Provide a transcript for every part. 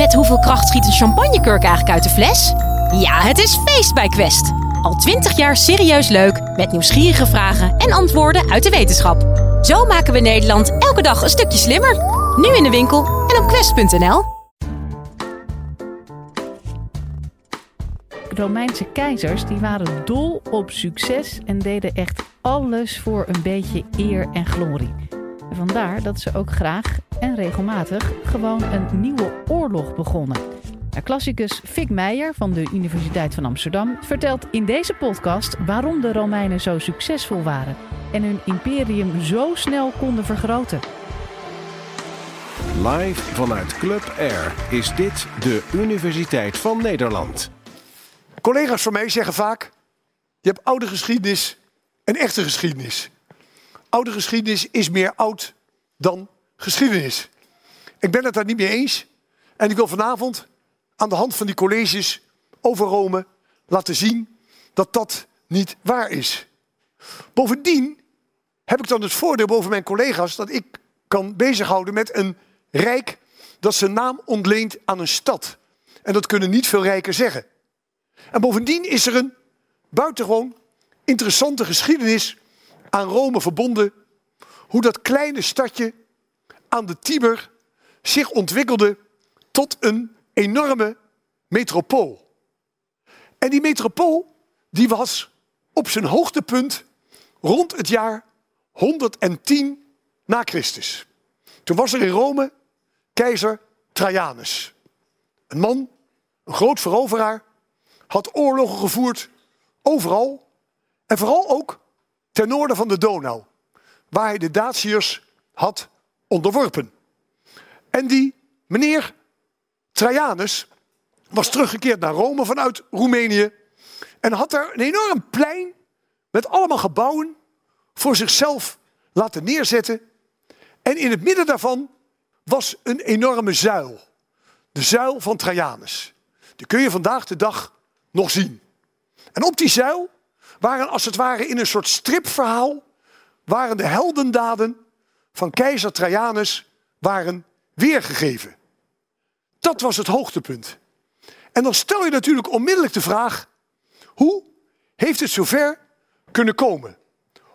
Met hoeveel kracht schiet een champagnekurk eigenlijk uit de fles? Ja, het is feest bij Quest. Al twintig jaar serieus leuk, met nieuwsgierige vragen en antwoorden uit de wetenschap. Zo maken we Nederland elke dag een stukje slimmer. Nu in de winkel en op quest.nl. Romeinse keizers die waren dol op succes en deden echt alles voor een beetje eer en glorie. Vandaar dat ze ook graag en regelmatig gewoon een nieuwe oorlog begonnen. Nou, klassicus Fik Meijer van de Universiteit van Amsterdam vertelt in deze podcast waarom de Romeinen zo succesvol waren en hun imperium zo snel konden vergroten. Live vanuit Club Air is dit de Universiteit van Nederland. Collega's van mij zeggen vaak: je hebt oude geschiedenis en echte geschiedenis. Oude geschiedenis is meer oud dan geschiedenis. Ik ben het daar niet mee eens. En ik wil vanavond aan de hand van die colleges over Rome laten zien dat dat niet waar is. Bovendien heb ik dan het voordeel boven mijn collega's dat ik kan bezighouden met een rijk dat zijn naam ontleent aan een stad. En dat kunnen niet veel rijken zeggen. En bovendien is er een buitengewoon interessante geschiedenis aan Rome verbonden. Hoe dat kleine stadje aan de Tiber zich ontwikkelde tot een enorme metropool. En die metropool die was op zijn hoogtepunt rond het jaar 110 na Christus. Toen was er in Rome keizer Trajanus. Een man, een groot veroveraar, had oorlogen gevoerd overal en vooral ook ten noorden van de Donau, waar hij de Daciërs had onderworpen. En die meneer Trajanus was teruggekeerd naar Rome vanuit Roemenië en had daar een enorm plein met allemaal gebouwen voor zichzelf laten neerzetten. En in het midden daarvan was een enorme zuil. De zuil van Trajanus. Die kun je vandaag de dag nog zien. En op die zuil waren als het ware in een soort stripverhaal waren de heldendaden van keizer Trajanus waren weergegeven. Dat was het hoogtepunt. En dan stel je natuurlijk onmiddellijk de vraag: hoe heeft het zover kunnen komen?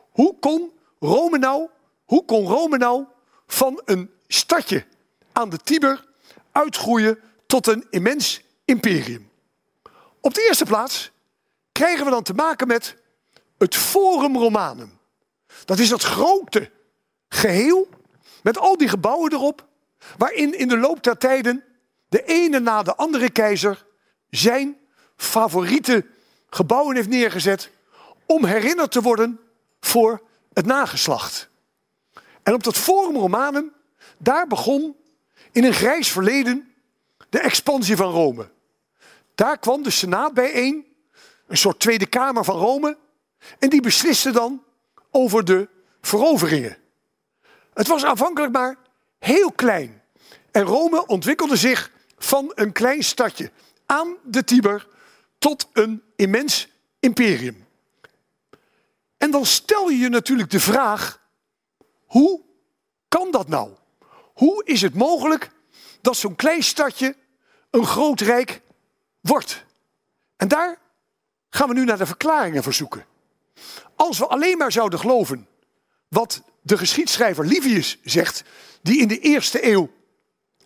Hoe kon Rome nou, hoe kon Rome nou van een stadje aan de Tiber uitgroeien tot een immens imperium? Op de eerste plaats krijgen we dan te maken met het Forum Romanum. Dat is dat grote geheel met al die gebouwen erop, waarin in de loop der tijden de ene na de andere keizer zijn favoriete gebouwen heeft neergezet om herinnerd te worden voor het nageslacht. En op dat Forum Romanum, daar begon in een grijs verleden de expansie van Rome. Daar kwam de Senaat bijeen, een soort Tweede Kamer van Rome, en die besliste dan over de veroveringen. Het was aanvankelijk maar heel klein. En Rome ontwikkelde zich van een klein stadje aan de Tiber tot een immens imperium. En dan stel je je natuurlijk de vraag: hoe kan dat nou? Hoe is het mogelijk dat zo'n klein stadje een groot rijk wordt? En daar gaan we nu naar de verklaringen verzoeken. Als we alleen maar zouden geloven wat de geschiedschrijver Livius zegt, die in de eerste eeuw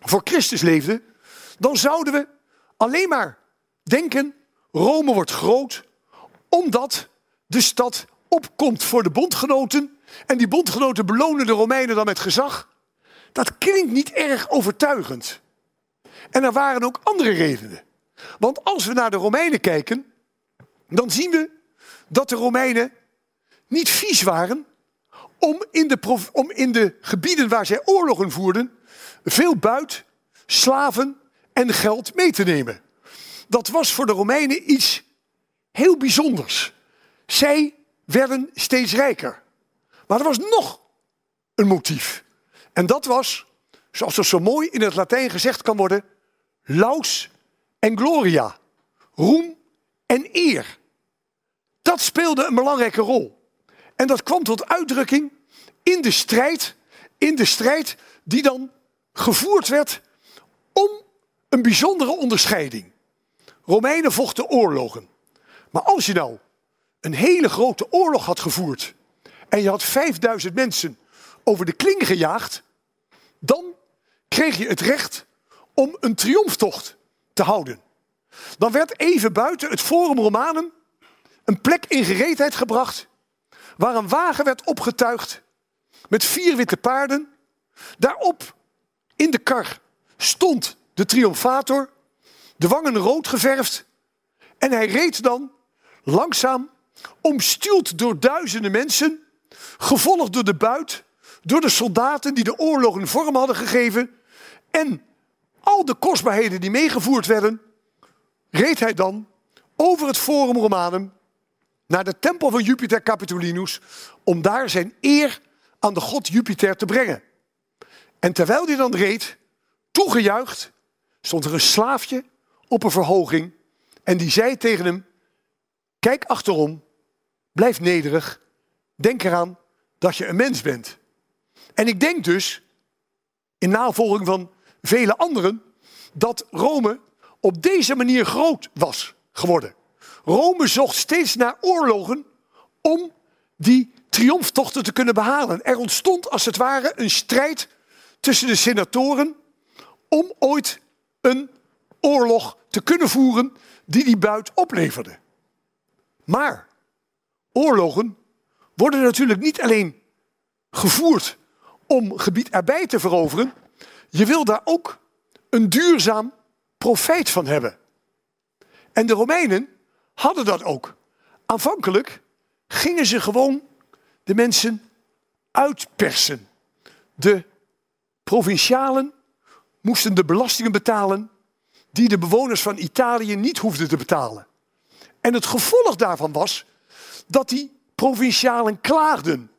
voor Christus leefde, dan zouden we alleen maar denken, Rome wordt groot omdat de stad opkomt voor de bondgenoten en die bondgenoten belonen de Romeinen dan met gezag. Dat klinkt niet erg overtuigend. En er waren ook andere redenen. Want als we naar de Romeinen kijken, dan zien we dat de Romeinen niet vies waren om in de, om in de gebieden waar zij oorlogen voerden veel buit, slaven en geld mee te nemen. Dat was voor de Romeinen iets heel bijzonders. Zij werden steeds rijker. Maar er was nog een motief. En dat was, zoals er zo mooi in het Latijn gezegd kan worden, laus en gloria. Roem en eer. Dat speelde een belangrijke rol. En dat kwam tot uitdrukking in de strijd, in de strijd die dan gevoerd werd om een bijzondere onderscheiding. Romeinen vochten oorlogen. Maar als je nou een hele grote oorlog had gevoerd en je had 5000 mensen over de kling gejaagd, dan kreeg je het recht om een triomftocht te houden. Dan werd even buiten het Forum Romanum een plek in gereedheid gebracht waar een wagen werd opgetuigd met vier witte paarden. Daarop in de kar stond de triomfator, de wangen rood geverfd en hij reed dan langzaam, omstuwd door duizenden mensen, gevolgd door de buit, door de soldaten die de oorlog een vorm hadden gegeven en al de kostbaarheden die meegevoerd werden, reed hij dan over het Forum Romanum naar de tempel van Jupiter Capitolinus om daar zijn eer aan de god Jupiter te brengen. En terwijl hij dan reed, toegejuicht, stond er een slaafje op een verhoging en die zei tegen hem: Kijk achterom, blijf nederig, denk eraan dat je een mens bent. En ik denk dus, in navolging van vele anderen, dat Rome op deze manier groot was geworden. Rome zocht steeds naar oorlogen om die triomftochten te kunnen behalen. Er ontstond als het ware een strijd tussen de senatoren om ooit een oorlog te kunnen voeren die die buit opleverde. Maar oorlogen worden natuurlijk niet alleen gevoerd om gebied erbij te veroveren. Je wil daar ook een duurzaam profijt van hebben. En de Romeinen hadden dat ook. Aanvankelijk gingen ze gewoon de mensen uitpersen. De provincialen moesten de belastingen betalen die de bewoners van Italië niet hoefden te betalen. En het gevolg daarvan was dat die provincialen klaagden.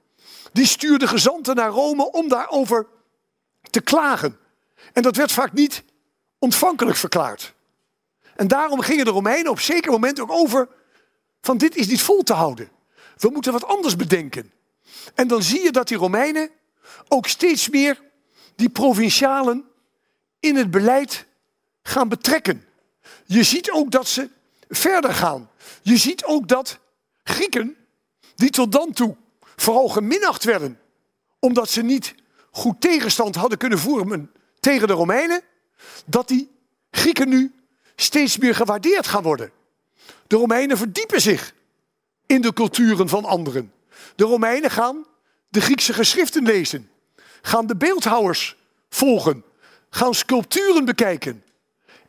Die stuurden gezanten naar Rome om daarover te klagen. En dat werd vaak niet ontvankelijk verklaard. En daarom gingen de Romeinen op zeker moment ook over van dit is niet vol te houden. We moeten wat anders bedenken. En dan zie je dat die Romeinen ook steeds meer die provincialen in het beleid gaan betrekken. Je ziet ook dat ze verder gaan. Je ziet ook dat Grieken, die tot dan toe vooral geminacht werden, omdat ze niet goed tegenstand hadden kunnen voeren tegen de Romeinen, dat die Grieken nu steeds meer gewaardeerd gaan worden. De Romeinen verdiepen zich in de culturen van anderen. De Romeinen gaan de Griekse geschriften lezen, gaan de beeldhouwers volgen, gaan sculpturen bekijken.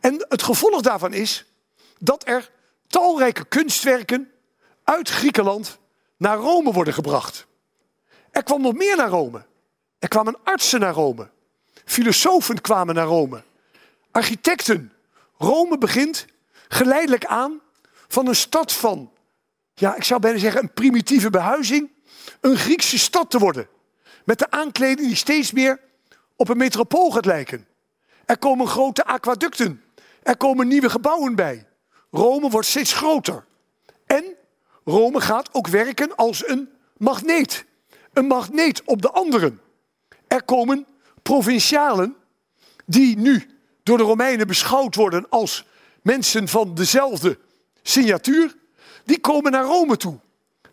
En het gevolg daarvan is dat er talrijke kunstwerken uit Griekenland naar Rome worden gebracht. Er kwam nog meer naar Rome. Er kwamen artsen naar Rome. Filosofen kwamen naar Rome. Architecten. Rome begint geleidelijk aan van een stad van, ja, ik zou bijna zeggen een primitieve behuizing, een Griekse stad te worden. Met de aankleding die steeds meer op een metropool gaat lijken. Er komen grote aquaducten. Er komen nieuwe gebouwen bij. Rome wordt steeds groter. En Rome gaat ook werken als een magneet. Een magneet op de anderen. Er komen provincialen die nu door de Romeinen beschouwd worden als mensen van dezelfde signatuur, die komen naar Rome toe.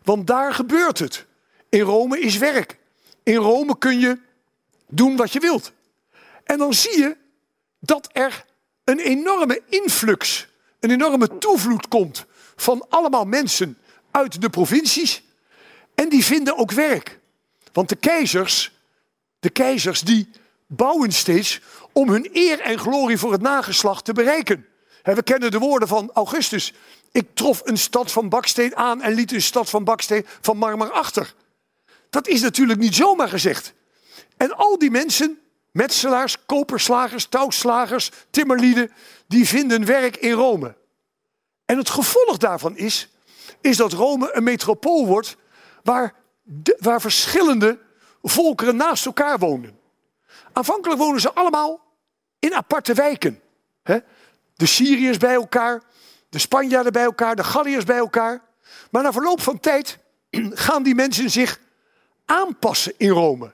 Want daar gebeurt het. In Rome is werk. In Rome kun je doen wat je wilt. En dan zie je dat er een enorme influx, een enorme toevloed komt van allemaal mensen uit de provincies. En die vinden ook werk. Want de keizers, de keizers die bouwen steeds om hun eer en glorie voor het nageslacht te bereiken. We kennen de woorden van Augustus. Ik trof een stad van baksteen aan en liet een stad van baksteen van marmer achter. Dat is natuurlijk niet zomaar gezegd. En al die mensen, metselaars, koperslagers, touwslagers, timmerlieden, die vinden werk in Rome. En het gevolg daarvan is, is dat Rome een metropool wordt waar, waar verschillende volkeren naast elkaar wonen. Aanvankelijk wonen ze allemaal in aparte wijken. De Syriërs bij elkaar, de Spanjaarden bij elkaar, de Galliërs bij elkaar. Maar na verloop van tijd gaan die mensen zich aanpassen in Rome.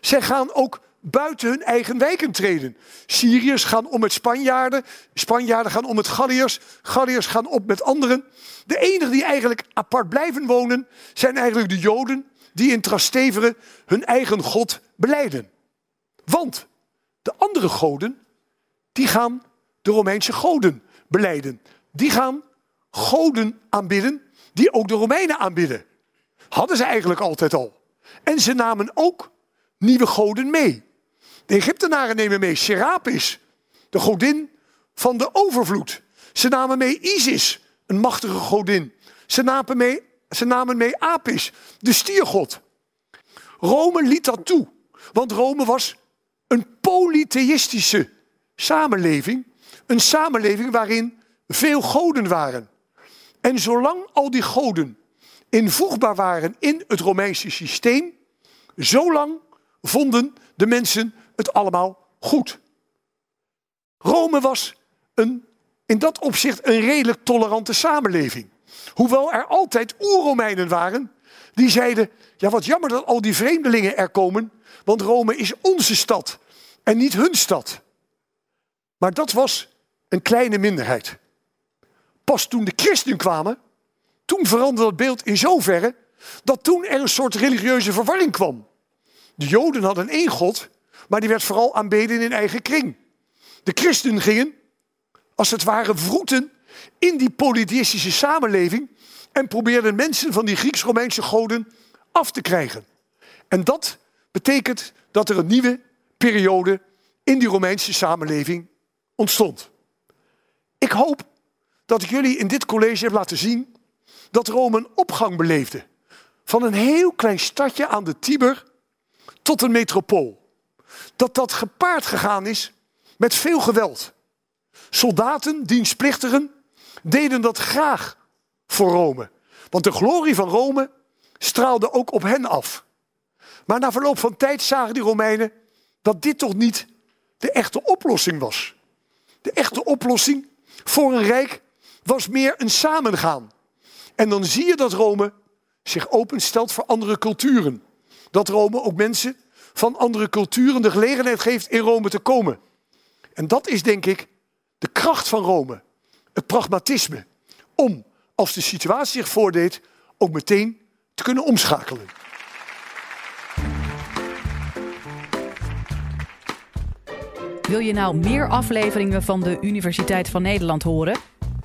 Zij gaan ook buiten hun eigen wijken treden. Syriërs gaan om met Spanjaarden, Spanjaarden gaan om met Galliërs, Galliërs gaan op met anderen. De enigen die eigenlijk apart blijven wonen zijn eigenlijk de Joden die in Trastevere hun eigen God beleiden. Want de andere goden, die gaan de Romeinse goden beleiden. Die gaan goden aanbidden die ook de Romeinen aanbidden. Hadden ze eigenlijk altijd al. En ze namen ook nieuwe goden mee. De Egyptenaren nemen mee Serapis, de godin van de overvloed. Ze namen mee Isis, een machtige godin. Ze namen mee, ze namen mee Apis, de stiergod. Rome liet dat toe, want Rome was polytheïstische samenleving. Een samenleving waarin veel goden waren. En zolang al die goden invoegbaar waren in het Romeinse systeem, zolang vonden de mensen het allemaal goed. Rome was een, in dat opzicht een redelijk tolerante samenleving. Hoewel er altijd oer-Romeinen waren die zeiden: Ja, wat jammer dat al die vreemdelingen er komen, want Rome is onze stad en niet hun stad. Maar dat was een kleine minderheid. Pas toen de christenen kwamen, toen veranderde het beeld in zoverre dat toen er een soort religieuze verwarring kwam. De Joden hadden één God, maar die werd vooral aanbeden in eigen kring. De christenen gingen, als het ware, vroeten in die polytheïstische samenleving en probeerden mensen van die Grieks-Romeinse goden af te krijgen. En dat betekent dat er een nieuwe periode in die Romeinse samenleving ontstond. Ik hoop dat ik jullie in dit college heb laten zien dat Rome een opgang beleefde. Van een heel klein stadje aan de Tiber tot een metropool. Dat dat gepaard gegaan is met veel geweld. Soldaten, dienstplichtigen, deden dat graag voor Rome. Want de glorie van Rome straalde ook op hen af. Maar na verloop van tijd zagen die Romeinen dat dit toch niet de echte oplossing was. De echte oplossing voor een rijk was meer een samengaan. En dan zie je dat Rome zich openstelt voor andere culturen. Dat Rome ook mensen van andere culturen de gelegenheid geeft in Rome te komen. En dat is denk ik de kracht van Rome. Het pragmatisme. Om, als de situatie zich voordeed, ook meteen te kunnen omschakelen. Wil je nou meer afleveringen van de Universiteit van Nederland horen?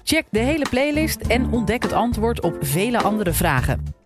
Check de hele playlist en ontdek het antwoord op vele andere vragen.